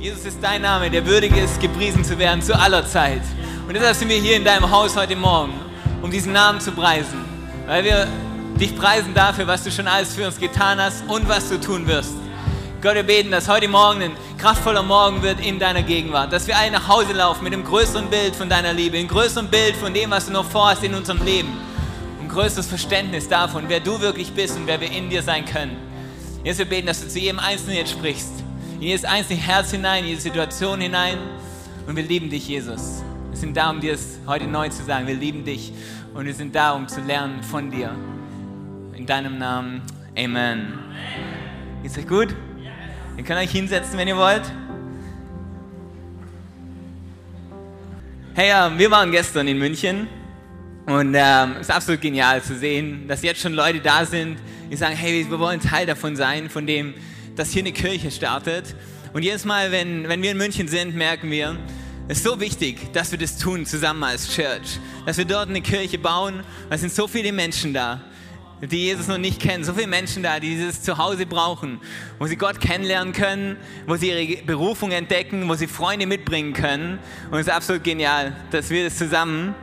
Jesus ist dein Name, der würdig ist, gepriesen zu werden zu aller Zeit. Und deshalb sind wir hier in deinem Haus heute Morgen, um diesen Namen zu preisen. Weil wir dich preisen dafür, was du schon alles für uns getan hast und was du tun wirst. Gott, wir beten, dass heute Morgen ein kraftvoller Morgen wird in deiner Gegenwart. Dass wir alle nach Hause laufen mit einem größeren Bild von deiner Liebe, einem größeren Bild von dem, was du noch vorhast in unserem Leben. Ein größeres Verständnis davon, wer du wirklich bist und wer wir in dir sein können. Jetzt wir beten, dass du zu jedem Einzelnen jetzt sprichst. In jedes einzelne Herz hinein, in jede Situation hinein. Und wir lieben dich, Jesus. Wir sind da, um dir es heute neu zu sagen. Wir lieben dich und wir sind da, um zu lernen von dir. In deinem Namen. Amen. Geht's euch gut? Ihr könnt euch hinsetzen, wenn ihr wollt. Hey, äh, wir waren gestern in München und ähm, es ist absolut genial zu sehen, dass jetzt schon Leute da sind, die sagen, hey, wir wollen Teil davon sein, von dem, dass hier eine Kirche startet. Und jedes Mal, wenn, wenn wir in München sind, merken wir, es ist so wichtig, dass wir das tun zusammen als Church, dass wir dort eine Kirche bauen. Es sind so viele Menschen da die Jesus noch nicht kennen. So viele Menschen da, die dieses Zuhause brauchen, wo sie Gott kennenlernen können, wo sie ihre Berufung entdecken, wo sie Freunde mitbringen können. Und es ist absolut genial, dass wir das zusammen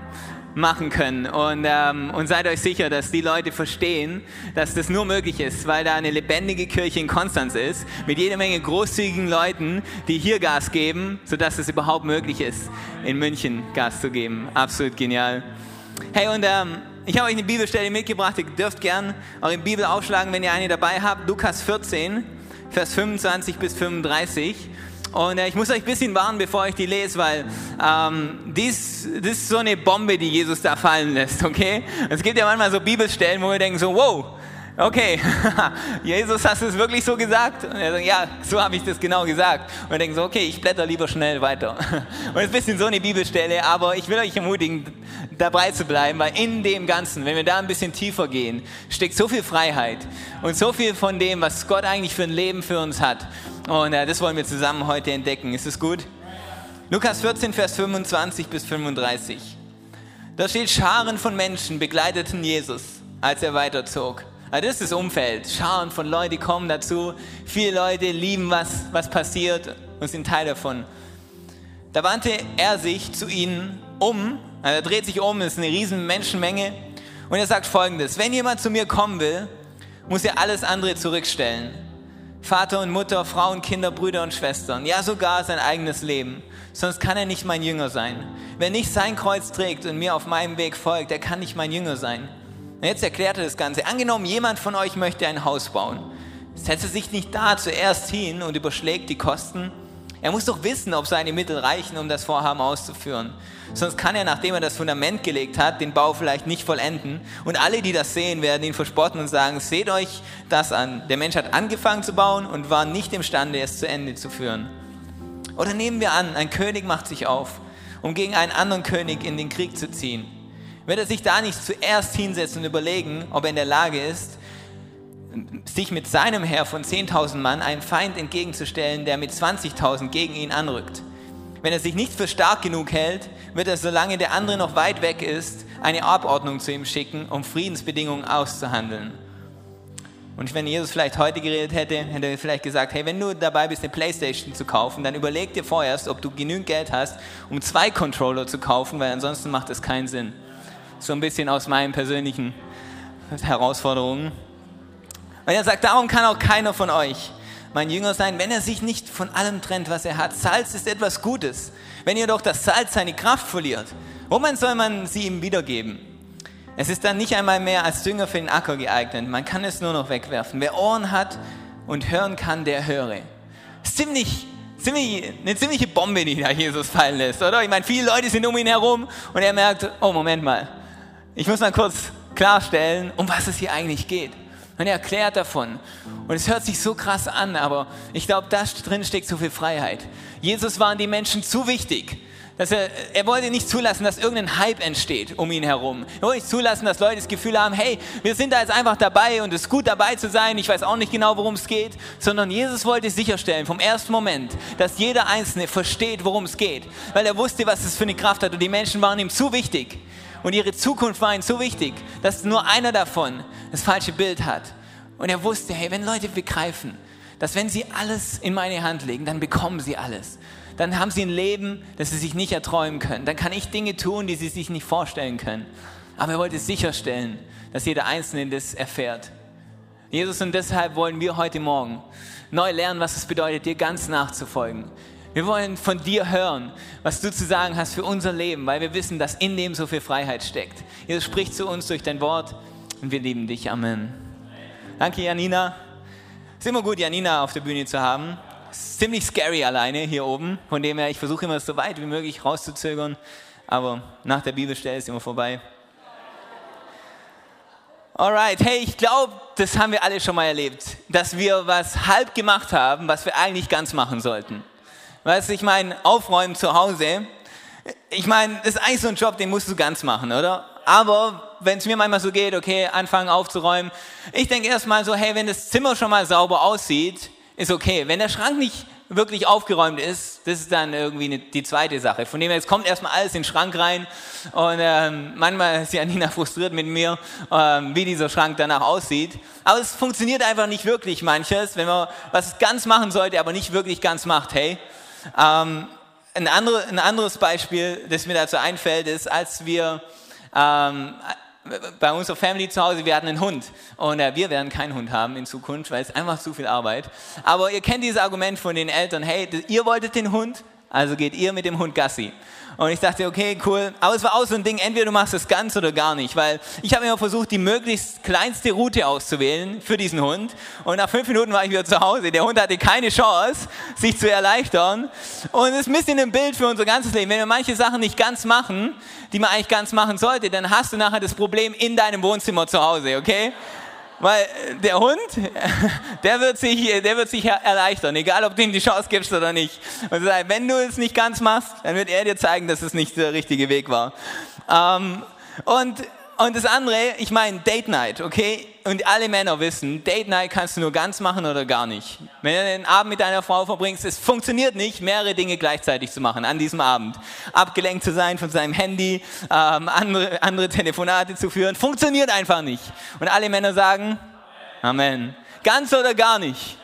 machen können. Und, ähm, und seid euch sicher, dass die Leute verstehen, dass das nur möglich ist, weil da eine lebendige Kirche in Konstanz ist, mit jeder Menge großzügigen Leuten, die hier Gas geben, sodass es überhaupt möglich ist, in München Gas zu geben. Absolut genial. Hey, und ähm, ich habe euch eine Bibelstelle mitgebracht. Ihr dürft gern eure Bibel aufschlagen, wenn ihr eine dabei habt. Lukas 14, Vers 25 bis 35. Und äh, ich muss euch ein bisschen warnen, bevor ich die lese, weil ähm, dies, das ist so eine Bombe, die Jesus da fallen lässt, okay? Es gibt ja manchmal so Bibelstellen, wo wir denken so, wow, okay, Jesus, hast du es wirklich so gesagt? Und er sagt, ja, so habe ich das genau gesagt. Und wir denken so, okay, ich blätter lieber schnell weiter. Und es ist ein bisschen so eine Bibelstelle, aber ich will euch ermutigen, dabei zu bleiben, weil in dem Ganzen, wenn wir da ein bisschen tiefer gehen, steckt so viel Freiheit und so viel von dem, was Gott eigentlich für ein Leben für uns hat. Und äh, das wollen wir zusammen heute entdecken. Ist es gut? Lukas 14, Vers 25 bis 35. Da steht, Scharen von Menschen begleiteten Jesus, als er weiterzog. Also das ist das Umfeld. Scharen von Leuten kommen dazu. Viele Leute lieben, was, was passiert und sind Teil davon. Da wandte er sich zu ihnen um, also er dreht sich um, es ist eine riesen Menschenmenge und er sagt folgendes, wenn jemand zu mir kommen will, muss er alles andere zurückstellen. Vater und Mutter, Frauen, Kinder, Brüder und Schwestern, ja sogar sein eigenes Leben. Sonst kann er nicht mein Jünger sein. Wer nicht sein Kreuz trägt und mir auf meinem Weg folgt, der kann nicht mein Jünger sein. Und jetzt erklärt er das Ganze. Angenommen, jemand von euch möchte ein Haus bauen. Setzt er sich nicht da zuerst hin und überschlägt die Kosten? Er muss doch wissen, ob seine Mittel reichen, um das Vorhaben auszuführen. Sonst kann er, nachdem er das Fundament gelegt hat, den Bau vielleicht nicht vollenden. Und alle, die das sehen, werden ihn verspotten und sagen, seht euch das an. Der Mensch hat angefangen zu bauen und war nicht imstande, es zu Ende zu führen. Oder nehmen wir an, ein König macht sich auf, um gegen einen anderen König in den Krieg zu ziehen. Wird er sich da nicht zuerst hinsetzen und überlegen, ob er in der Lage ist, sich mit seinem Heer von 10.000 Mann einem Feind entgegenzustellen, der mit 20.000 gegen ihn anrückt? Wenn er sich nicht für stark genug hält, wird er, solange der andere noch weit weg ist, eine Abordnung zu ihm schicken, um Friedensbedingungen auszuhandeln. Und wenn Jesus vielleicht heute geredet hätte, hätte er vielleicht gesagt, hey, wenn du dabei bist, eine Playstation zu kaufen, dann überleg dir vorerst, ob du genügend Geld hast, um zwei Controller zu kaufen, weil ansonsten macht das keinen Sinn. So ein bisschen aus meinen persönlichen Herausforderungen. Und er sagt, darum kann auch keiner von euch mein Jünger sein, wenn er sich nicht von allem trennt, was er hat. Salz ist etwas Gutes. Wenn jedoch das Salz seine Kraft verliert, womit soll man sie ihm wiedergeben? Es ist dann nicht einmal mehr als Dünger für den Acker geeignet. Man kann es nur noch wegwerfen. Wer Ohren hat und hören kann, der höre. Ziemlich, ziemlich, eine ziemliche Bombe, die da Jesus fallen lässt, oder? Ich meine, viele Leute sind um ihn herum und er merkt, oh, Moment mal. Ich muss mal kurz klarstellen, um was es hier eigentlich geht. Und er erklärt davon. Und es hört sich so krass an, aber ich glaube, da drin steckt so viel Freiheit. Jesus waren die Menschen zu wichtig. Dass er, er wollte nicht zulassen, dass irgendein Hype entsteht um ihn herum. Er wollte nicht zulassen, dass Leute das Gefühl haben, hey, wir sind da jetzt einfach dabei und es ist gut dabei zu sein, ich weiß auch nicht genau, worum es geht, sondern Jesus wollte sicherstellen vom ersten Moment, dass jeder Einzelne versteht, worum es geht, weil er wusste, was es für eine Kraft hat und die Menschen waren ihm zu wichtig und ihre Zukunft war ihm so wichtig, dass nur einer davon das falsche Bild hat. Und er wusste, hey, wenn Leute begreifen, dass wenn sie alles in meine Hand legen, dann bekommen sie alles. Dann haben sie ein Leben, das sie sich nicht erträumen können. Dann kann ich Dinge tun, die sie sich nicht vorstellen können. Aber er wollte sicherstellen, dass jeder Einzelne das erfährt. Jesus, und deshalb wollen wir heute Morgen neu lernen, was es bedeutet, dir ganz nachzufolgen. Wir wollen von dir hören, was du zu sagen hast für unser Leben, weil wir wissen, dass in dem so viel Freiheit steckt. Jesus spricht zu uns durch dein Wort und wir lieben dich. Amen. Danke, Janina. Es ist immer gut, Janina auf der Bühne zu haben. Ist ziemlich scary alleine hier oben. Von dem her, ich versuche immer so weit wie möglich rauszuzögern. Aber nach der Bibelstelle ist immer vorbei. Alright, hey, ich glaube, das haben wir alle schon mal erlebt, dass wir was halb gemacht haben, was wir eigentlich ganz machen sollten. Weißt du, ich meine, aufräumen zu Hause, ich meine, das ist eigentlich so ein Job, den musst du ganz machen, oder? Aber wenn es mir manchmal so geht, okay, anfangen aufzuräumen, ich denke erstmal so, hey, wenn das Zimmer schon mal sauber aussieht, ist okay. Wenn der Schrank nicht wirklich aufgeräumt ist, das ist dann irgendwie eine, die zweite Sache. Von dem her, jetzt kommt erstmal alles in den Schrank rein und ähm, manchmal ist ja Nina frustriert mit mir, ähm, wie dieser Schrank danach aussieht. Aber es funktioniert einfach nicht wirklich manches, wenn man was ganz machen sollte, aber nicht wirklich ganz macht. Hey, ähm, ein, andere, ein anderes Beispiel, das mir dazu einfällt, ist, als wir ähm, bei unserer Family zu Hause, wir hatten einen Hund und äh, wir werden keinen Hund haben in Zukunft, weil es einfach zu viel Arbeit. Aber ihr kennt dieses Argument von den Eltern, hey, ihr wolltet den Hund, also geht ihr mit dem Hund Gassi. Und ich dachte, okay, cool. Aber es war auch so ein Ding, entweder du machst es ganz oder gar nicht. Weil ich habe immer versucht, die möglichst kleinste Route auszuwählen für diesen Hund. Und nach fünf Minuten war ich wieder zu Hause. Der Hund hatte keine Chance, sich zu erleichtern. Und es ist ein bisschen ein Bild für unser ganzes Leben. Wenn wir manche Sachen nicht ganz machen, die man eigentlich ganz machen sollte, dann hast du nachher das Problem in deinem Wohnzimmer zu Hause, okay? Weil der Hund, der wird sich, der wird sich erleichtern, egal ob du ihm die Chance gibst oder nicht. Und wenn du es nicht ganz machst, dann wird er dir zeigen, dass es nicht der richtige Weg war. Ähm, und und das andere, ich meine Date Night, okay? Und alle Männer wissen, Date Night kannst du nur ganz machen oder gar nicht. Wenn du den Abend mit deiner Frau verbringst, es funktioniert nicht, mehrere Dinge gleichzeitig zu machen an diesem Abend. Abgelenkt zu sein von seinem Handy, ähm, andere, andere Telefonate zu führen, funktioniert einfach nicht. Und alle Männer sagen, Amen. Ganz oder gar nicht.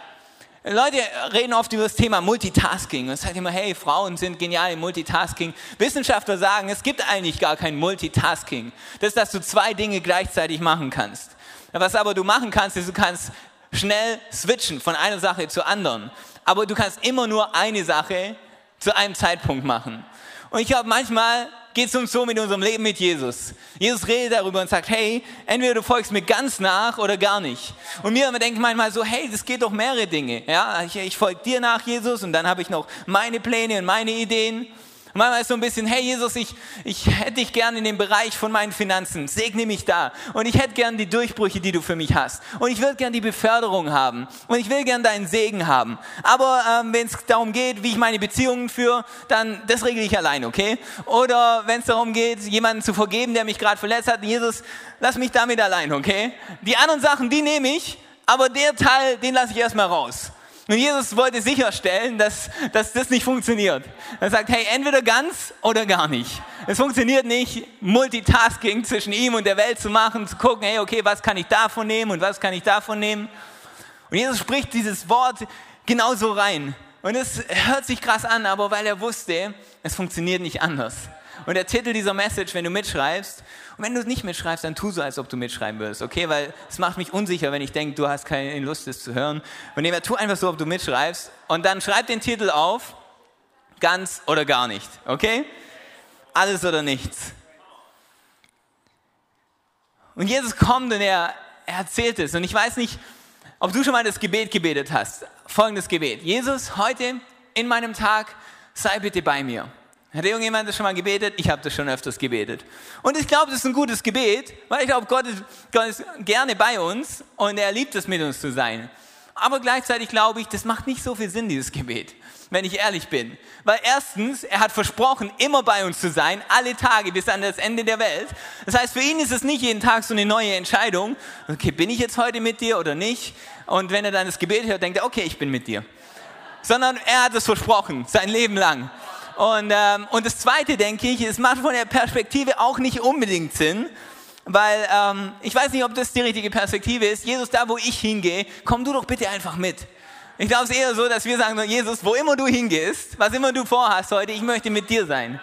Leute reden oft über das Thema Multitasking und sagen immer, hey, Frauen sind genial im Multitasking. Wissenschaftler sagen, es gibt eigentlich gar kein Multitasking. Das ist, dass du zwei Dinge gleichzeitig machen kannst. Was aber du machen kannst, ist, du kannst schnell switchen von einer Sache zur anderen. Aber du kannst immer nur eine Sache zu einem Zeitpunkt machen. Und ich glaube, manchmal geht es uns so mit unserem Leben mit Jesus. Jesus redet darüber und sagt, hey, entweder du folgst mir ganz nach oder gar nicht. Und mir denken manchmal so, hey, das geht doch mehrere Dinge. Ja, ich, ich folge dir nach, Jesus, und dann habe ich noch meine Pläne und meine Ideen. Manchmal ist so ein bisschen, hey Jesus, ich, ich hätte dich gern in dem Bereich von meinen Finanzen, segne mich da. Und ich hätte gern die Durchbrüche, die du für mich hast. Und ich würde gern die Beförderung haben. Und ich will gern deinen Segen haben. Aber ähm, wenn es darum geht, wie ich meine Beziehungen führe, dann das regle ich allein, okay? Oder wenn es darum geht, jemanden zu vergeben, der mich gerade verletzt hat, Jesus, lass mich damit allein, okay? Die anderen Sachen, die nehme ich, aber der Teil, den lasse ich erstmal raus. Und Jesus wollte sicherstellen, dass, dass das nicht funktioniert. Er sagt, hey, entweder ganz oder gar nicht. Es funktioniert nicht, Multitasking zwischen ihm und der Welt zu machen, zu gucken, hey, okay, was kann ich davon nehmen und was kann ich davon nehmen. Und Jesus spricht dieses Wort genauso rein. Und es hört sich krass an, aber weil er wusste, es funktioniert nicht anders. Und der Titel dieser Message, wenn du mitschreibst, und wenn du es nicht mitschreibst, dann tu so, als ob du mitschreiben würdest, okay? Weil es macht mich unsicher, wenn ich denke, du hast keine Lust, das zu hören. Von dem her, tu einfach so, ob du mitschreibst. Und dann schreib den Titel auf, ganz oder gar nicht, okay? Alles oder nichts. Und Jesus kommt und er, er erzählt es. Und ich weiß nicht, ob du schon mal das Gebet gebetet hast. Folgendes Gebet. Jesus, heute in meinem Tag, sei bitte bei mir. Hat irgendjemand das schon mal gebetet? Ich habe das schon öfters gebetet. Und ich glaube, das ist ein gutes Gebet, weil ich glaube, Gott ist, Gott ist gerne bei uns und er liebt es, mit uns zu sein. Aber gleichzeitig glaube ich, das macht nicht so viel Sinn, dieses Gebet, wenn ich ehrlich bin. Weil erstens, er hat versprochen, immer bei uns zu sein, alle Tage bis an das Ende der Welt. Das heißt, für ihn ist es nicht jeden Tag so eine neue Entscheidung. Okay, bin ich jetzt heute mit dir oder nicht? Und wenn er dann das Gebet hört, denkt er, okay, ich bin mit dir. Sondern er hat es versprochen, sein Leben lang. Und, ähm, und das Zweite, denke ich, es macht von der Perspektive auch nicht unbedingt Sinn, weil ähm, ich weiß nicht, ob das die richtige Perspektive ist. Jesus, da wo ich hingehe, komm du doch bitte einfach mit. Ich glaube es eher so, dass wir sagen, Jesus, wo immer du hingehst, was immer du vorhast heute, ich möchte mit dir sein.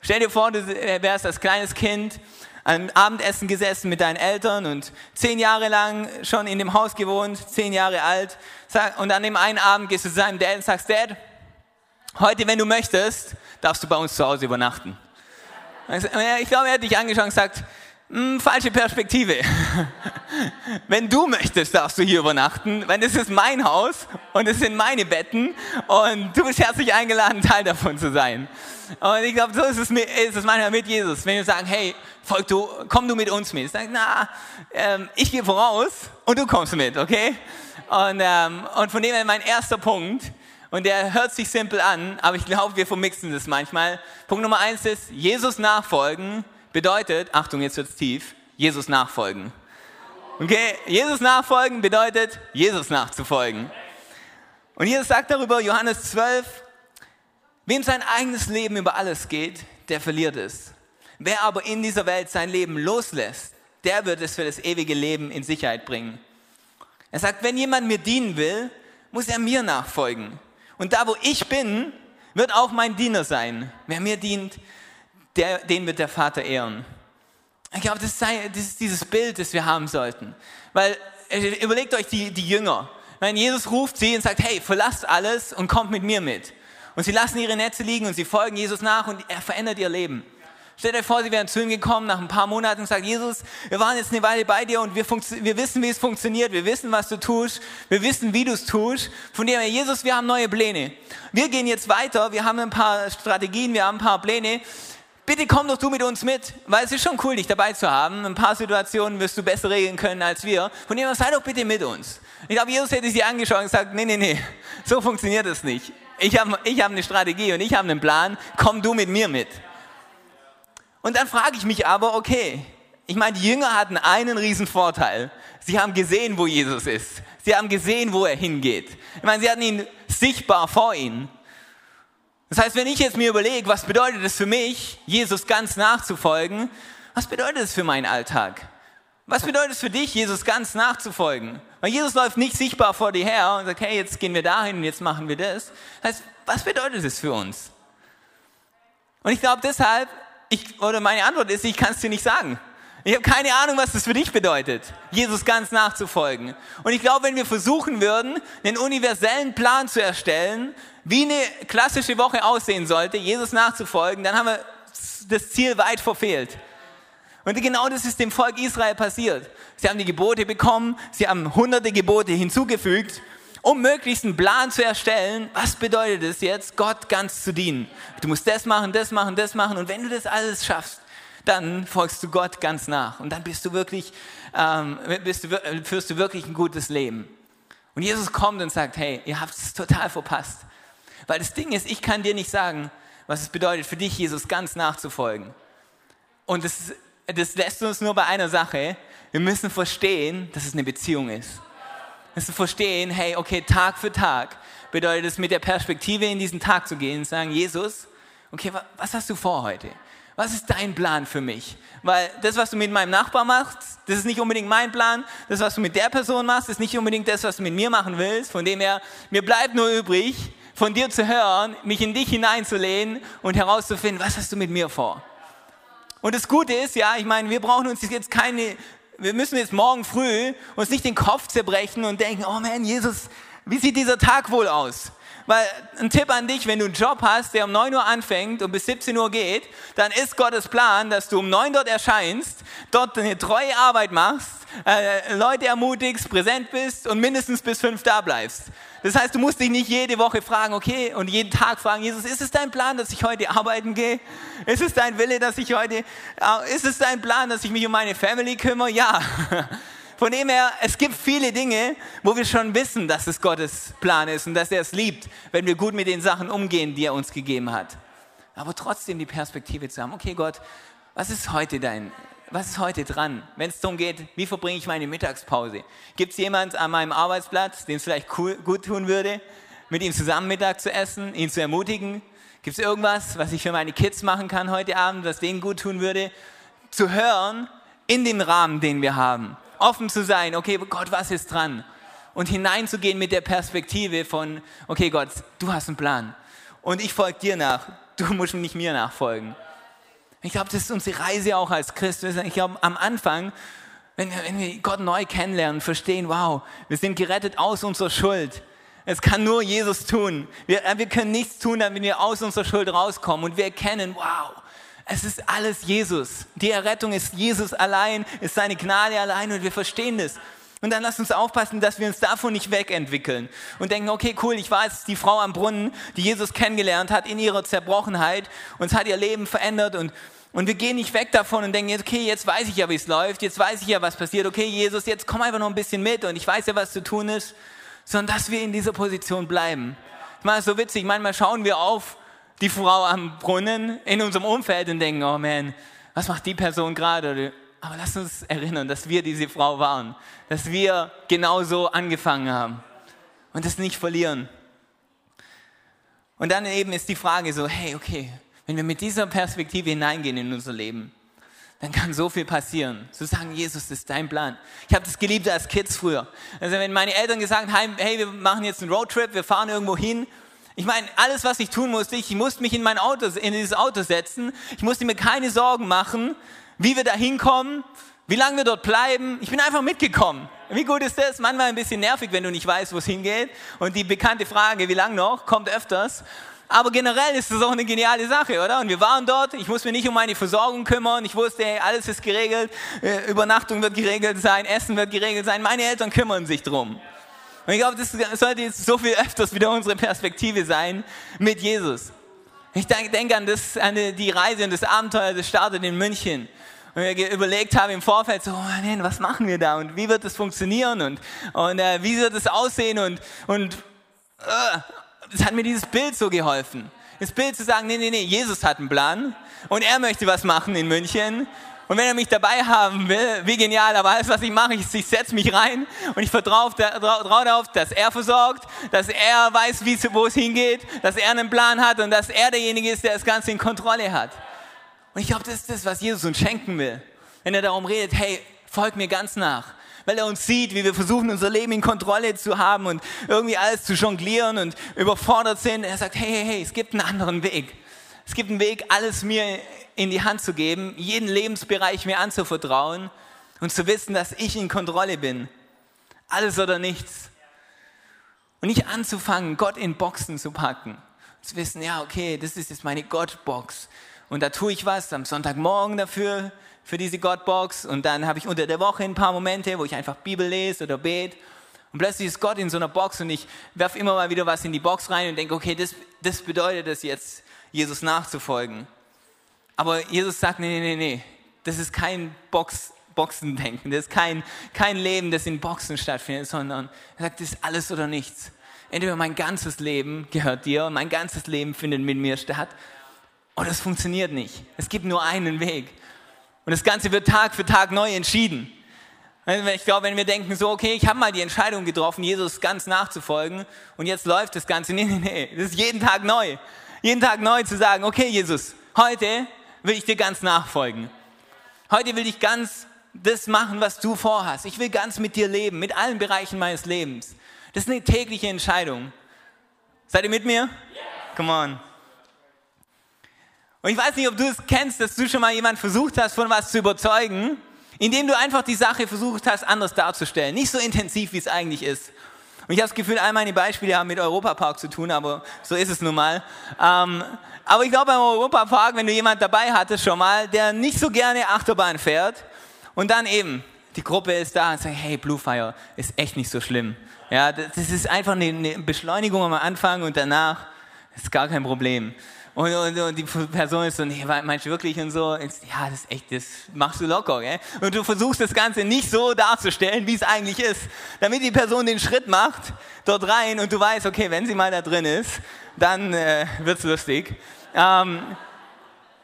Stell dir vor, du wärst als kleines Kind am Abendessen gesessen mit deinen Eltern und zehn Jahre lang schon in dem Haus gewohnt, zehn Jahre alt. Und an dem einen Abend gehst du zu seinem Dad und sagst, Dad, heute, wenn du möchtest, darfst du bei uns zu Hause übernachten. Ich glaube, er hat dich angeschaut und gesagt, hm, falsche Perspektive. Wenn du möchtest, darfst du hier übernachten, weil es ist mein Haus und es sind meine Betten und du bist herzlich eingeladen, Teil davon zu sein. Und ich glaube, so ist es, ist es manchmal mit Jesus. Wenn wir sagen, hey, folg du, komm du mit uns mit. Ich sage, na, ähm, ich gehe voraus und du kommst mit, okay? Und, ähm, und von dem her mein erster Punkt, und der hört sich simpel an, aber ich glaube, wir vermixen das manchmal. Punkt Nummer eins ist, Jesus nachfolgen bedeutet, Achtung, jetzt wird es tief, Jesus nachfolgen. Okay, Jesus nachfolgen bedeutet, Jesus nachzufolgen. Und Jesus sagt darüber, Johannes 12, wem sein eigenes Leben über alles geht, der verliert es. Wer aber in dieser Welt sein Leben loslässt, der wird es für das ewige Leben in Sicherheit bringen. Er sagt, wenn jemand mir dienen will, muss er mir nachfolgen. Und da, wo ich bin, wird auch mein Diener sein. Wer mir dient, der, den wird der Vater ehren. Ich glaube, das, das, ist dieses Bild, das wir haben sollten. Weil, äh, überlegt euch die, die Jünger. Wenn Jesus ruft sie und sagt, hey, verlasst alles und kommt mit mir mit. Und sie lassen ihre Netze liegen und sie folgen Jesus nach und er verändert ihr Leben. Stellt euch vor, sie wären zu ihm gekommen nach ein paar Monaten und sagt, Jesus, wir waren jetzt eine Weile bei dir und wir, wir wissen, wie es funktioniert, wir wissen, was du tust, wir wissen, wie du es tust. Von dem her, Jesus, wir haben neue Pläne. Wir gehen jetzt weiter, wir haben ein paar Strategien, wir haben ein paar Pläne. Bitte komm doch du mit uns mit, weil es ist schon cool, dich dabei zu haben. Ein paar Situationen wirst du besser regeln können als wir. Von dem her, sei doch bitte mit uns. Ich glaube, Jesus hätte sie angeschaut und gesagt, nee, nee, nee, so funktioniert das nicht. Ich habe ich hab eine Strategie und ich habe einen Plan, komm du mit mir mit. Und dann frage ich mich aber, okay, ich meine, die Jünger hatten einen riesen Vorteil. Sie haben gesehen, wo Jesus ist. Sie haben gesehen, wo er hingeht. Ich meine, sie hatten ihn sichtbar vor ihnen. Das heißt, wenn ich jetzt mir überlege, was bedeutet es für mich, Jesus ganz nachzufolgen, was bedeutet es für meinen Alltag? Was bedeutet es für dich, Jesus ganz nachzufolgen? Weil Jesus läuft nicht sichtbar vor dir her und sagt, hey, jetzt gehen wir dahin und jetzt machen wir das. Das heißt, was bedeutet es für uns? Und ich glaube deshalb ich, oder meine Antwort ist, ich kann es dir nicht sagen. Ich habe keine Ahnung, was das für dich bedeutet, Jesus ganz nachzufolgen. Und ich glaube, wenn wir versuchen würden, einen universellen Plan zu erstellen, wie eine klassische Woche aussehen sollte, Jesus nachzufolgen, dann haben wir das Ziel weit verfehlt. Und genau das ist dem Volk Israel passiert. Sie haben die Gebote bekommen, sie haben hunderte Gebote hinzugefügt um möglichst einen Plan zu erstellen, was bedeutet es jetzt, Gott ganz zu dienen. Du musst das machen, das machen, das machen und wenn du das alles schaffst, dann folgst du Gott ganz nach und dann bist du wirklich, ähm, bist du, führst du wirklich ein gutes Leben. Und Jesus kommt und sagt, hey, ihr habt es total verpasst. Weil das Ding ist, ich kann dir nicht sagen, was es bedeutet für dich, Jesus ganz nachzufolgen. Und das, das lässt uns nur bei einer Sache. Wir müssen verstehen, dass es eine Beziehung ist zu verstehen, hey, okay, Tag für Tag bedeutet es, mit der Perspektive in diesen Tag zu gehen und sagen, Jesus, okay, was hast du vor heute? Was ist dein Plan für mich? Weil das, was du mit meinem Nachbar machst, das ist nicht unbedingt mein Plan. Das, was du mit der Person machst, ist nicht unbedingt das, was du mit mir machen willst. Von dem her, mir bleibt nur übrig, von dir zu hören, mich in dich hineinzulehnen und herauszufinden, was hast du mit mir vor? Und das Gute ist, ja, ich meine, wir brauchen uns jetzt keine wir müssen jetzt morgen früh uns nicht den Kopf zerbrechen und denken, oh man, Jesus, wie sieht dieser Tag wohl aus? Weil ein Tipp an dich, wenn du einen Job hast, der um 9 Uhr anfängt und bis 17 Uhr geht, dann ist Gottes Plan, dass du um 9 dort erscheinst, dort eine treue Arbeit machst, äh, Leute ermutigst, präsent bist und mindestens bis 5 da bleibst. Das heißt, du musst dich nicht jede Woche fragen, okay, und jeden Tag fragen, Jesus, ist es dein Plan, dass ich heute arbeiten gehe? Ist es dein Wille, dass ich heute, äh, ist es dein Plan, dass ich mich um meine Family kümmere? Ja. Von dem her, es gibt viele Dinge, wo wir schon wissen, dass es Gottes Plan ist und dass er es liebt, wenn wir gut mit den Sachen umgehen, die er uns gegeben hat. Aber trotzdem die Perspektive zu haben, okay Gott, was ist heute dein, was ist heute dran, wenn es darum geht, wie verbringe ich meine Mittagspause? Gibt es jemand an meinem Arbeitsplatz, dem es vielleicht cool, gut tun würde, mit ihm zusammen Mittag zu essen, ihn zu ermutigen? Gibt es irgendwas, was ich für meine Kids machen kann heute Abend, was denen gut tun würde? Zu hören in dem Rahmen, den wir haben. Offen zu sein, okay, Gott, was ist dran? und hineinzugehen mit der Perspektive von, okay Gott, du hast einen Plan und ich folge dir nach, du musst nicht mir nachfolgen. Ich glaube, das ist unsere Reise auch als Christ. Ich glaube, am Anfang, wenn, wenn wir Gott neu kennenlernen, verstehen, wow, wir sind gerettet aus unserer Schuld. Es kann nur Jesus tun. Wir, äh, wir können nichts tun, damit wir aus unserer Schuld rauskommen. Und wir erkennen, wow, es ist alles Jesus. Die Errettung ist Jesus allein, ist seine Gnade allein und wir verstehen das. Und dann lasst uns aufpassen, dass wir uns davon nicht wegentwickeln und denken, okay, cool, ich jetzt die Frau am Brunnen, die Jesus kennengelernt hat in ihrer Zerbrochenheit und es hat ihr Leben verändert und, und wir gehen nicht weg davon und denken, okay, jetzt weiß ich ja, wie es läuft, jetzt weiß ich ja, was passiert, okay, Jesus, jetzt komm einfach noch ein bisschen mit und ich weiß ja, was zu tun ist, sondern dass wir in dieser Position bleiben. Ich meine, so witzig, manchmal schauen wir auf die Frau am Brunnen in unserem Umfeld und denken, oh man, was macht die Person gerade? Aber lass uns erinnern, dass wir diese Frau waren, dass wir genauso angefangen haben und das nicht verlieren. Und dann eben ist die Frage so, hey, okay, wenn wir mit dieser Perspektive hineingehen in unser Leben, dann kann so viel passieren. Zu sagen, Jesus, das ist dein Plan. Ich habe das geliebt als Kids früher. Also wenn meine Eltern gesagt haben, hey, wir machen jetzt einen Roadtrip, wir fahren irgendwo hin. Ich meine, alles, was ich tun musste, ich musste mich in mein Auto, in dieses Auto setzen. Ich musste mir keine Sorgen machen, wie wir da hinkommen, wie lange wir dort bleiben. Ich bin einfach mitgekommen. Wie gut ist das? Manchmal ein bisschen nervig, wenn du nicht weißt, wo es hingeht. Und die bekannte Frage, wie lange noch, kommt öfters. Aber generell ist das auch eine geniale Sache, oder? Und wir waren dort, ich muss mich nicht um meine Versorgung kümmern, ich wusste, hey, alles ist geregelt, äh, Übernachtung wird geregelt sein, Essen wird geregelt sein, meine Eltern kümmern sich drum. Und ich glaube, das sollte jetzt so viel öfters wieder unsere Perspektive sein mit Jesus. Ich denke an, das, an die Reise und das Abenteuer, das startet in München. Und wir überlegt haben im Vorfeld, so, oh Mann, was machen wir da und wie wird das funktionieren und, und äh, wie wird das aussehen und, und äh, hat mir dieses Bild so geholfen. Das Bild zu sagen, nee, nee, nee, Jesus hat einen Plan und er möchte was machen in München und wenn er mich dabei haben will, wie genial, aber alles, was ich mache, ist, ich setze mich rein und ich vertraue darauf, dass er versorgt, dass er weiß, wo es hingeht, dass er einen Plan hat und dass er derjenige ist, der das Ganze in Kontrolle hat. Und ich glaube, das ist das, was Jesus uns schenken will. Wenn er darum redet, hey, folg mir ganz nach. Weil er uns sieht, wie wir versuchen, unser Leben in Kontrolle zu haben und irgendwie alles zu jonglieren und überfordert sind. Er sagt, hey, hey, hey, es gibt einen anderen Weg. Es gibt einen Weg, alles mir in die Hand zu geben, jeden Lebensbereich mir anzuvertrauen und zu wissen, dass ich in Kontrolle bin. Alles oder nichts. Und nicht anzufangen, Gott in Boxen zu packen. Zu wissen, ja, okay, das ist jetzt meine Gottbox. Und da tue ich was am Sonntagmorgen dafür, für diese Gottbox. Und dann habe ich unter der Woche ein paar Momente, wo ich einfach Bibel lese oder bete. Und plötzlich ist Gott in so einer Box und ich werfe immer mal wieder was in die Box rein und denke, okay, das, das bedeutet es jetzt, Jesus nachzufolgen. Aber Jesus sagt, nee, nee, nee, nee, das ist kein Box, Boxendenken, das ist kein, kein Leben, das in Boxen stattfindet, sondern er sagt, das ist alles oder nichts. Entweder mein ganzes Leben gehört dir und mein ganzes Leben findet mit mir statt, oder es funktioniert nicht. Es gibt nur einen Weg. Und das Ganze wird Tag für Tag neu entschieden. Ich glaube, wenn wir denken so, okay, ich habe mal die Entscheidung getroffen, Jesus ganz nachzufolgen und jetzt läuft das Ganze. Nee, nee, nee, das ist jeden Tag neu jeden Tag neu zu sagen, okay Jesus, heute will ich dir ganz nachfolgen. Heute will ich ganz das machen, was du vorhast. Ich will ganz mit dir leben, mit allen Bereichen meines Lebens. Das ist eine tägliche Entscheidung. Seid ihr mit mir? Come on. Und ich weiß nicht, ob du es kennst, dass du schon mal jemand versucht hast, von was zu überzeugen, indem du einfach die Sache versucht hast, anders darzustellen. Nicht so intensiv, wie es eigentlich ist. Und ich habe das Gefühl, all meine Beispiele haben mit Europapark zu tun, aber so ist es nun mal. Ähm, aber ich glaube, beim Europapark, wenn du jemand dabei hattest schon mal, der nicht so gerne Achterbahn fährt und dann eben, die Gruppe ist da und sagt, hey, Bluefire ist echt nicht so schlimm. Ja, das ist einfach eine Beschleunigung am Anfang und danach ist gar kein Problem. Und, und, und, die Person ist so, nee, meinst du wirklich und so? Ja, das ist echt, das machst du locker, gell? Und du versuchst das Ganze nicht so darzustellen, wie es eigentlich ist, damit die Person den Schritt macht, dort rein und du weißt, okay, wenn sie mal da drin ist, dann äh, es lustig. Ähm,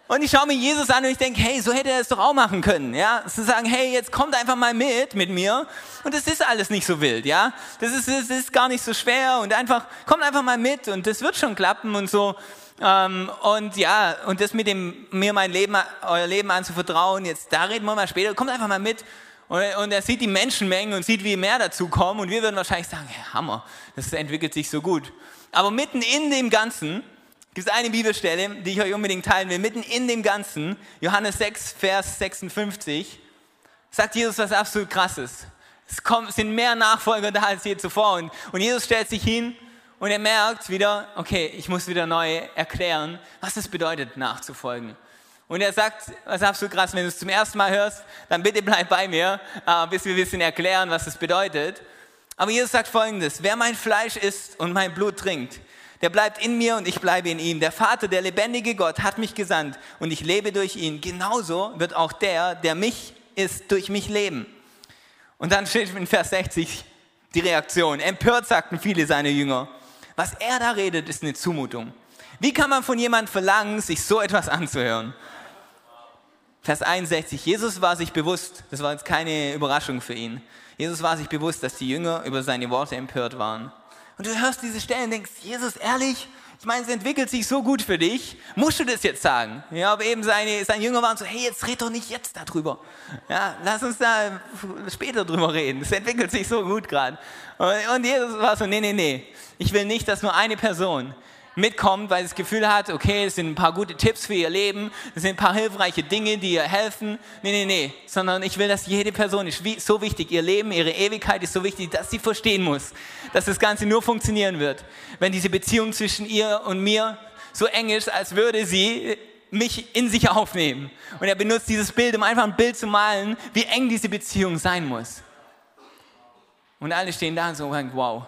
und ich schaue mir Jesus an und ich denke, hey, so hätte er es doch auch machen können, ja? Zu sagen, hey, jetzt kommt einfach mal mit, mit mir. Und es ist alles nicht so wild, ja? Das ist, das ist gar nicht so schwer und einfach, kommt einfach mal mit und das wird schon klappen und so. Ähm, und ja, und das mit dem, mir mein Leben, euer Leben anzuvertrauen, jetzt, da reden wir mal später, kommt einfach mal mit. Und, und er sieht die Menschenmengen und sieht, wie mehr dazu kommen. Und wir würden wahrscheinlich sagen, hey, Hammer, das entwickelt sich so gut. Aber mitten in dem Ganzen gibt es eine Bibelstelle, die ich euch unbedingt teilen will. Mitten in dem Ganzen, Johannes 6, Vers 56, sagt Jesus was absolut krasses. Es kommen, sind mehr Nachfolger da als je zuvor. Und, und Jesus stellt sich hin und er merkt wieder, okay, ich muss wieder neu erklären, was es bedeutet, nachzufolgen. Und er sagt, was absolut krass, wenn du es zum ersten Mal hörst, dann bitte bleib bei mir, äh, bis wir ein bisschen erklären, was es bedeutet. Aber Jesus sagt folgendes, wer mein Fleisch isst und mein Blut trinkt, der bleibt in mir und ich bleibe in ihm. Der Vater, der lebendige Gott, hat mich gesandt und ich lebe durch ihn. Genauso wird auch der, der mich isst, durch mich leben. Und dann steht in Vers 60 die Reaktion. Empört sagten viele seiner Jünger. Was er da redet, ist eine Zumutung. Wie kann man von jemandem verlangen, sich so etwas anzuhören? Vers 61, Jesus war sich bewusst, das war jetzt keine Überraschung für ihn, Jesus war sich bewusst, dass die Jünger über seine Worte empört waren. Und du hörst diese Stellen und denkst, Jesus, ehrlich, ich meine, es entwickelt sich so gut für dich, musst du das jetzt sagen? Ja, aber eben seine, seine Jünger waren so, hey, jetzt red doch nicht jetzt darüber. Ja, lass uns da später drüber reden, es entwickelt sich so gut gerade. Und Jesus war so, nee, nee, nee, ich will nicht, dass nur eine Person mitkommt, weil es das Gefühl hat, okay, es sind ein paar gute Tipps für ihr Leben, es sind ein paar hilfreiche Dinge, die ihr helfen. Nee, nee, nee, sondern ich will, dass jede Person ist so wichtig, ihr Leben, ihre Ewigkeit ist so wichtig, dass sie verstehen muss, dass das Ganze nur funktionieren wird, wenn diese Beziehung zwischen ihr und mir so eng ist, als würde sie mich in sich aufnehmen. Und er benutzt dieses Bild, um einfach ein Bild zu malen, wie eng diese Beziehung sein muss. Und alle stehen da und so, wow.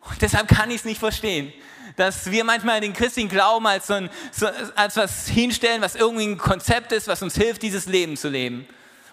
Und deshalb kann ich es nicht verstehen dass wir manchmal den christlichen Glauben als, so ein, so, als was hinstellen, was irgendwie ein Konzept ist, was uns hilft, dieses Leben zu leben.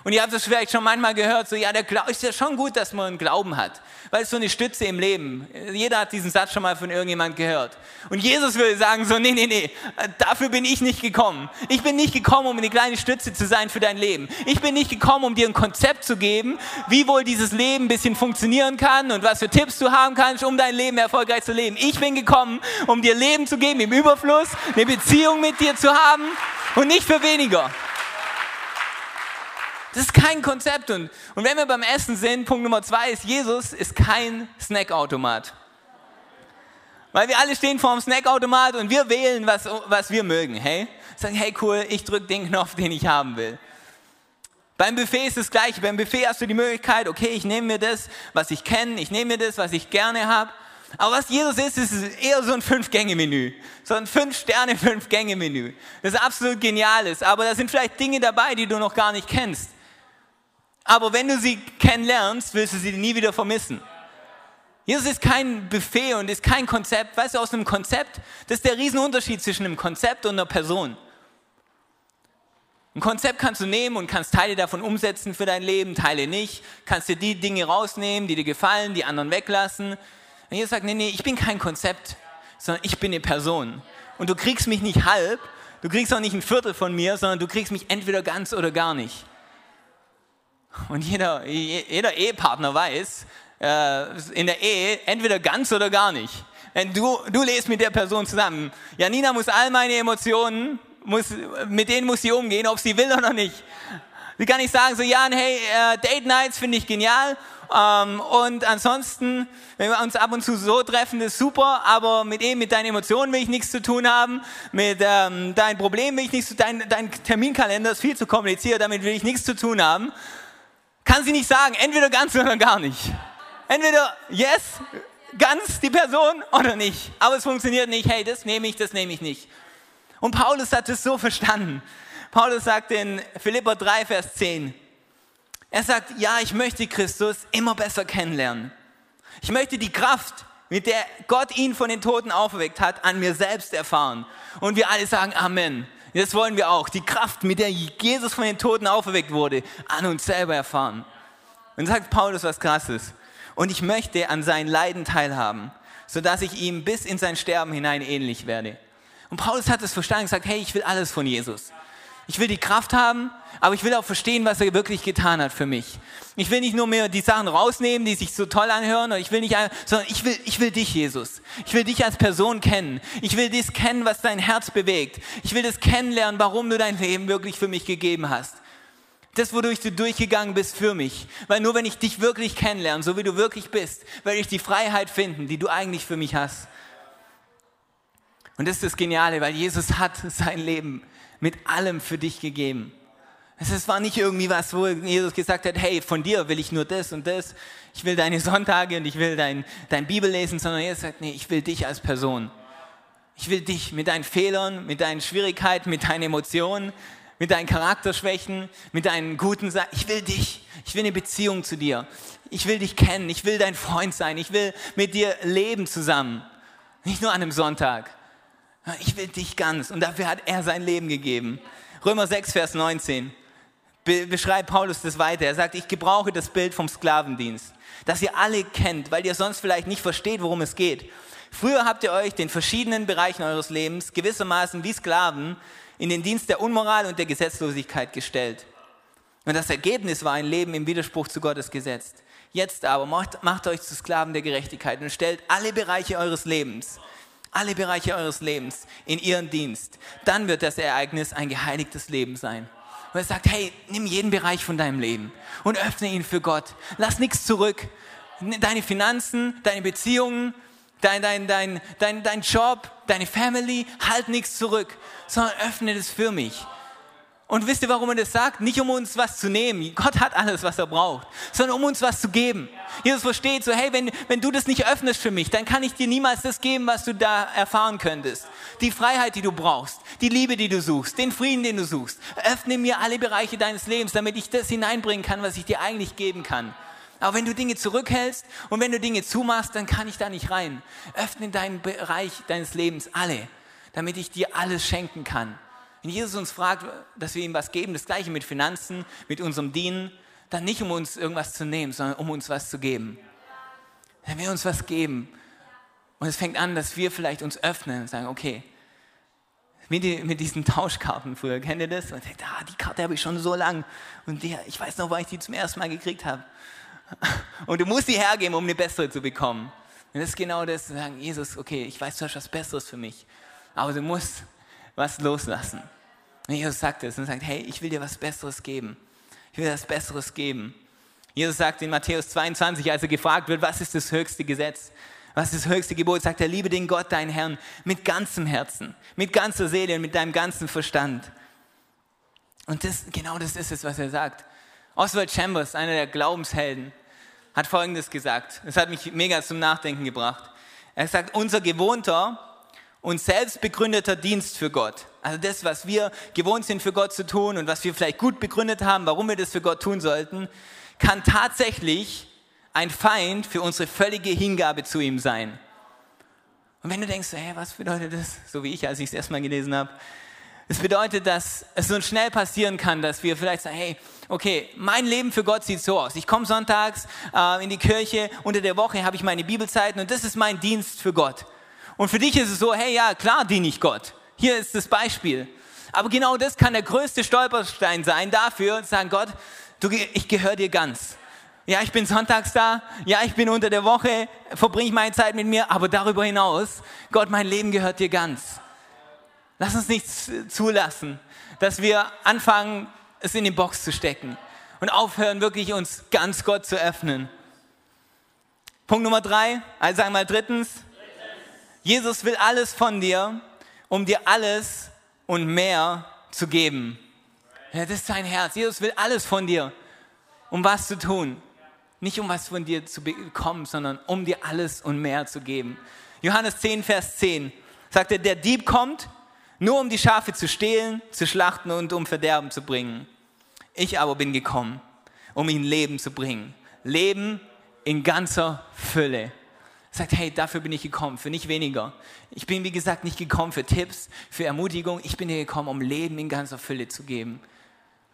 Und ihr habt es vielleicht schon manchmal gehört, so, ja, der Glaube ist ja schon gut, dass man einen Glauben hat, weil es so eine Stütze im Leben. Jeder hat diesen Satz schon mal von irgendjemand gehört. Und Jesus würde sagen so, nee, nee, nee, dafür bin ich nicht gekommen. Ich bin nicht gekommen, um eine kleine Stütze zu sein für dein Leben. Ich bin nicht gekommen, um dir ein Konzept zu geben, wie wohl dieses Leben ein bisschen funktionieren kann und was für Tipps du haben kannst, um dein Leben erfolgreich zu leben. Ich bin gekommen, um dir Leben zu geben im Überfluss, eine Beziehung mit dir zu haben und nicht für weniger. Das ist kein Konzept. Und, und wenn wir beim Essen sind, Punkt Nummer zwei ist, Jesus ist kein Snackautomat. Weil wir alle stehen vor dem Snackautomat und wir wählen, was, was wir mögen. Hey? Sagen, hey cool, ich drücke den Knopf, den ich haben will. Beim Buffet ist das gleiche. Beim Buffet hast du die Möglichkeit, okay, ich nehme mir das, was ich kenne, ich nehme mir das, was ich gerne habe. Aber was Jesus ist, ist eher so ein Fünf-Gänge-Menü. So ein Fünf-Sterne, Fünf-Gänge-Menü. Das ist absolut geniales. Aber da sind vielleicht Dinge dabei, die du noch gar nicht kennst. Aber wenn du sie kennenlernst, wirst du sie nie wieder vermissen. Jesus ist kein Buffet und ist kein Konzept. Weißt du, aus einem Konzept, das ist der Riesenunterschied zwischen einem Konzept und einer Person. Ein Konzept kannst du nehmen und kannst Teile davon umsetzen für dein Leben, Teile nicht. Kannst dir die Dinge rausnehmen, die dir gefallen, die anderen weglassen. Und Jesus sagt, nee, nee, ich bin kein Konzept, sondern ich bin eine Person. Und du kriegst mich nicht halb, du kriegst auch nicht ein Viertel von mir, sondern du kriegst mich entweder ganz oder gar nicht. Und jeder, jeder Ehepartner weiß, äh, in der Ehe entweder ganz oder gar nicht. Du, du lebst mit der Person zusammen. Janina muss all meine Emotionen, muss, mit denen muss sie umgehen, ob sie will oder nicht. Sie kann nicht sagen, so, Jan, hey, äh, Date Nights finde ich genial. Ähm, und ansonsten, wenn wir uns ab und zu so treffen, ist super, aber mit ihm, mit deinen Emotionen will ich nichts zu tun haben, mit ähm, deinen Problemen will ich nichts zu tun, dein, dein Terminkalender ist viel zu kompliziert, damit will ich nichts zu tun haben kann sie nicht sagen, entweder ganz oder gar nicht. Entweder yes, ganz die Person oder nicht. Aber es funktioniert nicht, hey, das nehme ich, das nehme ich nicht. Und Paulus hat es so verstanden. Paulus sagt in Philippa 3, Vers 10, er sagt, ja, ich möchte Christus immer besser kennenlernen. Ich möchte die Kraft, mit der Gott ihn von den Toten auferweckt hat, an mir selbst erfahren. Und wir alle sagen Amen. Das wollen wir auch. Die Kraft, mit der Jesus von den Toten auferweckt wurde, an uns selber erfahren. Und sagt Paulus was Krasses. Und ich möchte an seinen Leiden teilhaben, sodass ich ihm bis in sein Sterben hinein ähnlich werde. Und Paulus hat es verstanden und gesagt, hey, ich will alles von Jesus. Ich will die Kraft haben, aber ich will auch verstehen, was er wirklich getan hat für mich. Ich will nicht nur mehr die Sachen rausnehmen, die sich so toll anhören, ich will nicht, sondern ich will, ich will dich, Jesus. Ich will dich als Person kennen. Ich will das kennen, was dein Herz bewegt. Ich will das kennenlernen, warum du dein Leben wirklich für mich gegeben hast. Das, wodurch du durchgegangen bist für mich. Weil nur wenn ich dich wirklich kennenlerne, so wie du wirklich bist, werde ich die Freiheit finden, die du eigentlich für mich hast. Und das ist das Geniale, weil Jesus hat sein Leben mit allem für dich gegeben. Es war nicht irgendwie was, wo Jesus gesagt hat, hey, von dir will ich nur das und das. Ich will deine Sonntage und ich will dein, dein Bibel lesen, sondern Jesus sagt, nee, ich will dich als Person. Ich will dich mit deinen Fehlern, mit deinen Schwierigkeiten, mit deinen Emotionen, mit deinen Charakterschwächen, mit deinen guten Seiten. Ich will dich. Ich will eine Beziehung zu dir. Ich will dich kennen. Ich will dein Freund sein. Ich will mit dir leben zusammen. Nicht nur an einem Sonntag. Ich will dich ganz. Und dafür hat er sein Leben gegeben. Römer 6, Vers 19 beschreibt Paulus das weiter. Er sagt, ich gebrauche das Bild vom Sklavendienst, das ihr alle kennt, weil ihr sonst vielleicht nicht versteht, worum es geht. Früher habt ihr euch den verschiedenen Bereichen eures Lebens gewissermaßen wie Sklaven in den Dienst der Unmoral und der Gesetzlosigkeit gestellt. Und das Ergebnis war ein Leben im Widerspruch zu Gottes Gesetz. Jetzt aber macht, macht euch zu Sklaven der Gerechtigkeit und stellt alle Bereiche eures Lebens, alle Bereiche eures Lebens in ihren Dienst. Dann wird das Ereignis ein geheiligtes Leben sein. Und er sagt, hey, nimm jeden Bereich von deinem Leben und öffne ihn für Gott. Lass nichts zurück. Deine Finanzen, deine Beziehungen, dein, dein, dein, dein, dein Job, deine Family, halt nichts zurück, sondern öffne das für mich. Und wisst ihr, warum er das sagt? Nicht um uns was zu nehmen. Gott hat alles, was er braucht, sondern um uns was zu geben. Jesus versteht so, hey, wenn, wenn du das nicht öffnest für mich, dann kann ich dir niemals das geben, was du da erfahren könntest. Die Freiheit, die du brauchst, die Liebe, die du suchst, den Frieden, den du suchst. Öffne mir alle Bereiche deines Lebens, damit ich das hineinbringen kann, was ich dir eigentlich geben kann. Aber wenn du Dinge zurückhältst und wenn du Dinge zumachst, dann kann ich da nicht rein. Öffne deinen Bereich deines Lebens alle, damit ich dir alles schenken kann. Wenn Jesus uns fragt, dass wir ihm was geben, das gleiche mit Finanzen, mit unserem Dienen, dann nicht um uns irgendwas zu nehmen, sondern um uns was zu geben. Wenn wir uns was geben und es fängt an, dass wir vielleicht uns öffnen und sagen, okay, mit, die, mit diesen Tauschkarten früher, kennt ihr das? Und denkt, ah, die Karte habe ich schon so lang und die, ich weiß noch, wann ich die zum ersten Mal gekriegt habe. Und du musst die hergeben, um eine bessere zu bekommen. Und das ist genau das, zu sagen, Jesus, okay, ich weiß, du hast was Besseres für mich, aber du musst was loslassen. Und Jesus sagt es und sagt, hey, ich will dir was Besseres geben. Ich will dir was Besseres geben. Jesus sagt in Matthäus 22, als er gefragt wird, was ist das höchste Gesetz? Was ist das höchste Gebot? Sagt er, liebe den Gott, deinen Herrn, mit ganzem Herzen, mit ganzer Seele und mit deinem ganzen Verstand. Und das, genau das ist es, was er sagt. Oswald Chambers, einer der Glaubenshelden, hat Folgendes gesagt. Es hat mich mega zum Nachdenken gebracht. Er sagt, unser gewohnter und selbst begründeter Dienst für Gott, also das, was wir gewohnt sind für Gott zu tun und was wir vielleicht gut begründet haben, warum wir das für Gott tun sollten, kann tatsächlich ein Feind für unsere völlige Hingabe zu ihm sein. Und wenn du denkst, hey, was bedeutet das, so wie ich, als ich es erstmal gelesen habe, es bedeutet, dass es so schnell passieren kann, dass wir vielleicht sagen, hey, okay, mein Leben für Gott sieht so aus. Ich komme sonntags äh, in die Kirche, unter der Woche habe ich meine Bibelzeiten und das ist mein Dienst für Gott. Und für dich ist es so, hey, ja, klar diene ich Gott. Hier ist das Beispiel. Aber genau das kann der größte Stolperstein sein dafür, zu sagen, Gott, du, ich gehöre dir ganz. Ja, ich bin sonntags da. Ja, ich bin unter der Woche, verbringe ich meine Zeit mit mir. Aber darüber hinaus, Gott, mein Leben gehört dir ganz. Lass uns nicht zulassen, dass wir anfangen, es in die Box zu stecken und aufhören, wirklich uns ganz Gott zu öffnen. Punkt Nummer drei, also sagen wir mal drittens, Jesus will alles von dir, um dir alles und mehr zu geben. Ja, das ist sein Herz. Jesus will alles von dir, um was zu tun. Nicht um was von dir zu bekommen, sondern um dir alles und mehr zu geben. Johannes 10, Vers 10 sagt er, der Dieb kommt, nur um die Schafe zu stehlen, zu schlachten und um Verderben zu bringen. Ich aber bin gekommen, um ihnen Leben zu bringen. Leben in ganzer Fülle sagt, hey, dafür bin ich gekommen, für nicht weniger. Ich bin, wie gesagt, nicht gekommen für Tipps, für Ermutigung. Ich bin hier gekommen, um Leben in ganzer Fülle zu geben.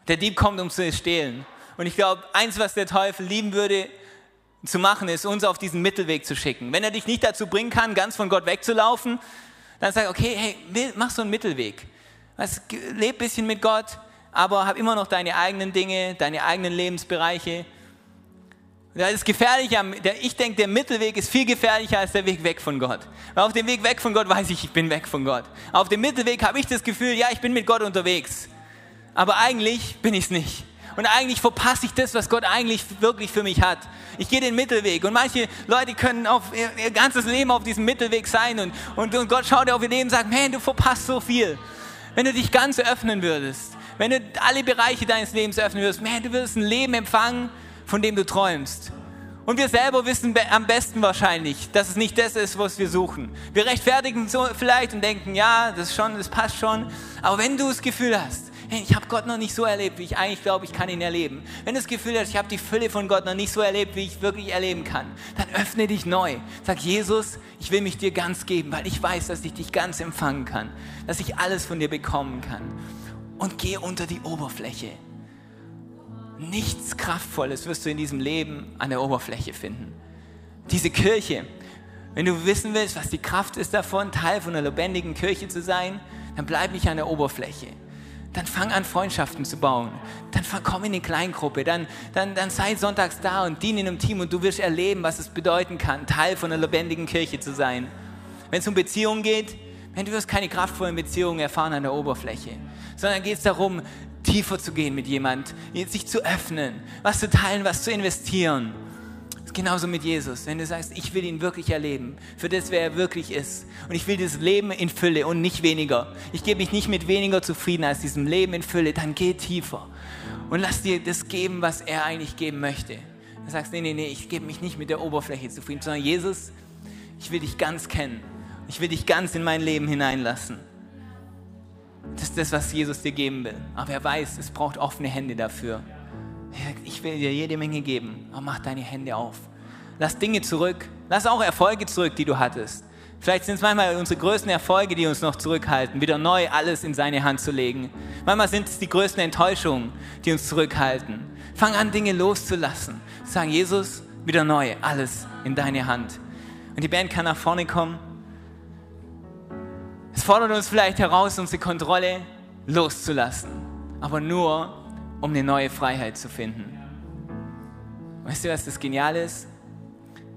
Der Dieb kommt, um zu stehlen. Und ich glaube, eins, was der Teufel lieben würde, zu machen, ist, uns auf diesen Mittelweg zu schicken. Wenn er dich nicht dazu bringen kann, ganz von Gott wegzulaufen, dann sag, okay, hey, mach so einen Mittelweg. Was, leb ein bisschen mit Gott, aber hab immer noch deine eigenen Dinge, deine eigenen Lebensbereiche das ist gefährlicher. Ich denke, der Mittelweg ist viel gefährlicher als der Weg weg von Gott. Weil auf dem Weg weg von Gott weiß ich, ich bin weg von Gott. Auf dem Mittelweg habe ich das Gefühl, ja, ich bin mit Gott unterwegs. Aber eigentlich bin ich es nicht. und eigentlich verpasse ich das, was Gott eigentlich wirklich für mich hat. Ich gehe den Mittelweg und manche Leute können auf ihr, ihr ganzes Leben auf diesem Mittelweg sein und, und, und Gott schaut auf ihr Leben und sagt, man, du verpasst so viel. Wenn du dich ganz öffnen würdest, wenn du alle Bereiche deines Lebens öffnen würdest, man, du würdest ein Leben empfangen, von dem du träumst. Und wir selber wissen am besten wahrscheinlich, dass es nicht das ist, was wir suchen. Wir rechtfertigen so vielleicht und denken, ja, das schon, das passt schon. Aber wenn du das Gefühl hast, hey, ich habe Gott noch nicht so erlebt, wie ich eigentlich glaube, ich kann ihn erleben. Wenn du das Gefühl hast, ich habe die Fülle von Gott noch nicht so erlebt, wie ich wirklich erleben kann, dann öffne dich neu. Sag, Jesus, ich will mich dir ganz geben, weil ich weiß, dass ich dich ganz empfangen kann, dass ich alles von dir bekommen kann. Und geh unter die Oberfläche. Nichts Kraftvolles wirst du in diesem Leben an der Oberfläche finden. Diese Kirche, wenn du wissen willst, was die Kraft ist davon, Teil von einer lebendigen Kirche zu sein, dann bleib nicht an der Oberfläche. Dann fang an, Freundschaften zu bauen. Dann komm in eine Kleingruppe. Dann, dann, dann sei sonntags da und diene in einem Team und du wirst erleben, was es bedeuten kann, Teil von einer lebendigen Kirche zu sein. Wenn es um Beziehungen geht, du wirst keine kraftvollen Beziehungen erfahren an der Oberfläche, sondern geht es darum, tiefer zu gehen mit jemand, sich zu öffnen, was zu teilen, was zu investieren. Genauso mit Jesus, wenn du sagst, ich will ihn wirklich erleben, für das, wer er wirklich ist. Und ich will dieses Leben in Fülle und nicht weniger. Ich gebe mich nicht mit weniger zufrieden als diesem Leben in Fülle, dann geh tiefer. Und lass dir das geben, was er eigentlich geben möchte. Du sagst, nee, nee, nee, ich gebe mich nicht mit der Oberfläche zufrieden, sondern Jesus, ich will dich ganz kennen. Ich will dich ganz in mein Leben hineinlassen. Das ist das, was Jesus dir geben will. Aber er weiß, es braucht offene Hände dafür. Ich will dir jede Menge geben, aber mach deine Hände auf. Lass Dinge zurück. Lass auch Erfolge zurück, die du hattest. Vielleicht sind es manchmal unsere größten Erfolge, die uns noch zurückhalten, wieder neu alles in seine Hand zu legen. Manchmal sind es die größten Enttäuschungen, die uns zurückhalten. Fang an, Dinge loszulassen. Sagen, Jesus, wieder neu, alles in deine Hand. Und die Band kann nach vorne kommen. Es fordert uns vielleicht heraus, unsere Kontrolle loszulassen, aber nur, um eine neue Freiheit zu finden. Weißt du, was das Geniale ist?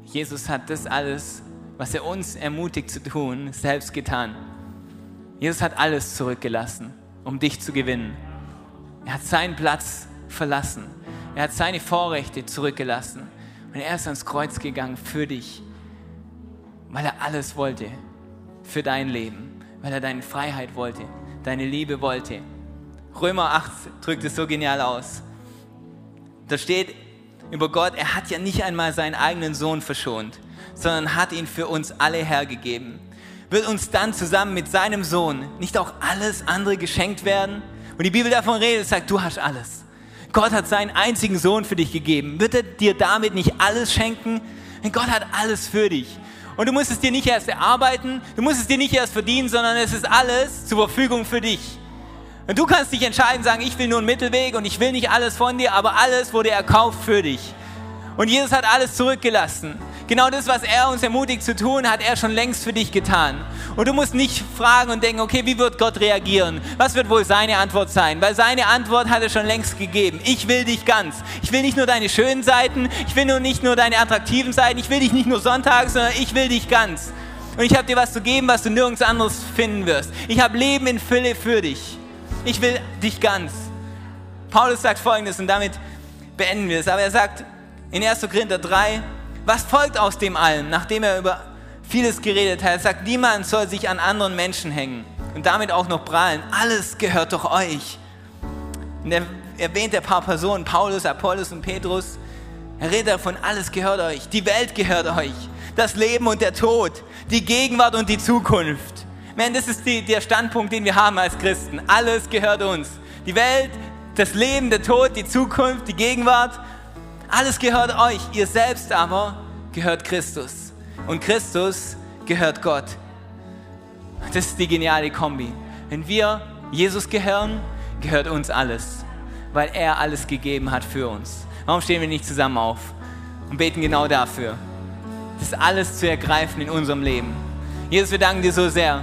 Jesus hat das alles, was er uns ermutigt zu tun, selbst getan. Jesus hat alles zurückgelassen, um dich zu gewinnen. Er hat seinen Platz verlassen. Er hat seine Vorrechte zurückgelassen. Und er ist ans Kreuz gegangen für dich, weil er alles wollte für dein Leben weil er deine Freiheit wollte, deine Liebe wollte. Römer 8 drückt es so genial aus. Da steht über Gott, er hat ja nicht einmal seinen eigenen Sohn verschont, sondern hat ihn für uns alle hergegeben. Wird uns dann zusammen mit seinem Sohn nicht auch alles andere geschenkt werden? Und die Bibel davon redet, sagt, du hast alles. Gott hat seinen einzigen Sohn für dich gegeben. Wird er dir damit nicht alles schenken? Denn Gott hat alles für dich. Und du musst es dir nicht erst erarbeiten, du musst es dir nicht erst verdienen, sondern es ist alles zur Verfügung für dich. Und du kannst dich entscheiden, sagen, ich will nur einen Mittelweg und ich will nicht alles von dir, aber alles wurde erkauft für dich. Und Jesus hat alles zurückgelassen. Genau das, was er uns ermutigt zu tun, hat er schon längst für dich getan. Und du musst nicht fragen und denken, okay, wie wird Gott reagieren? Was wird wohl seine Antwort sein? Weil seine Antwort hat er schon längst gegeben. Ich will dich ganz. Ich will nicht nur deine schönen Seiten, ich will nur nicht nur deine attraktiven Seiten, ich will dich nicht nur sonntags, sondern ich will dich ganz. Und ich habe dir was zu geben, was du nirgends anderes finden wirst. Ich habe Leben in Fülle für dich. Ich will dich ganz. Paulus sagt folgendes und damit beenden wir es. Aber er sagt in 1. Korinther 3, was folgt aus dem allen, nachdem er über vieles geredet hat? Er sagt, niemand soll sich an anderen Menschen hängen und damit auch noch prahlen. Alles gehört doch euch. Und er erwähnt ein paar Personen, Paulus, Apollos und Petrus. Er redet davon, alles gehört euch. Die Welt gehört euch. Das Leben und der Tod. Die Gegenwart und die Zukunft. Man, das ist die, der Standpunkt, den wir haben als Christen. Alles gehört uns. Die Welt, das Leben, der Tod, die Zukunft, die Gegenwart alles gehört euch, ihr selbst aber gehört Christus. Und Christus gehört Gott. Das ist die geniale Kombi. Wenn wir Jesus gehören, gehört uns alles, weil er alles gegeben hat für uns. Warum stehen wir nicht zusammen auf und beten genau dafür, das alles zu ergreifen in unserem Leben? Jesus, wir danken dir so sehr,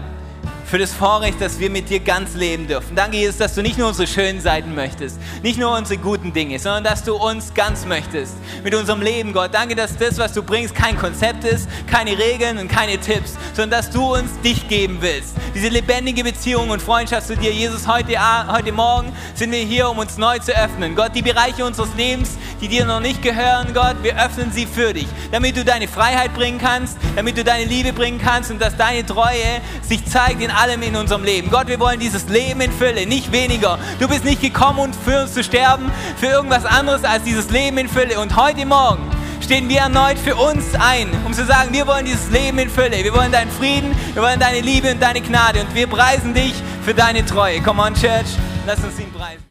für das Vorrecht, dass wir mit dir ganz leben dürfen. Danke, Jesus, dass du nicht nur unsere schönen Seiten möchtest, nicht nur unsere guten Dinge, sondern dass du uns ganz möchtest mit unserem Leben, Gott. Danke, dass das, was du bringst, kein Konzept ist, keine Regeln und keine Tipps, sondern dass du uns dich geben willst. Diese lebendige Beziehung und Freundschaft zu dir, Jesus, heute, heute Morgen sind wir hier, um uns neu zu öffnen. Gott, die Bereiche unseres Lebens, die dir noch nicht gehören, Gott, wir öffnen sie für dich, damit du deine Freiheit bringen kannst, damit du deine Liebe bringen kannst und dass deine Treue sich zeigt in allem in unserem Leben. Gott, wir wollen dieses Leben in Fülle, nicht weniger. Du bist nicht gekommen, um für uns zu sterben, für irgendwas anderes als dieses Leben in Fülle. Und heute Morgen stehen wir erneut für uns ein, um zu sagen, wir wollen dieses Leben in Fülle. Wir wollen deinen Frieden, wir wollen deine Liebe und deine Gnade. Und wir preisen dich für deine Treue. Come on, Church, lass uns ihn preisen.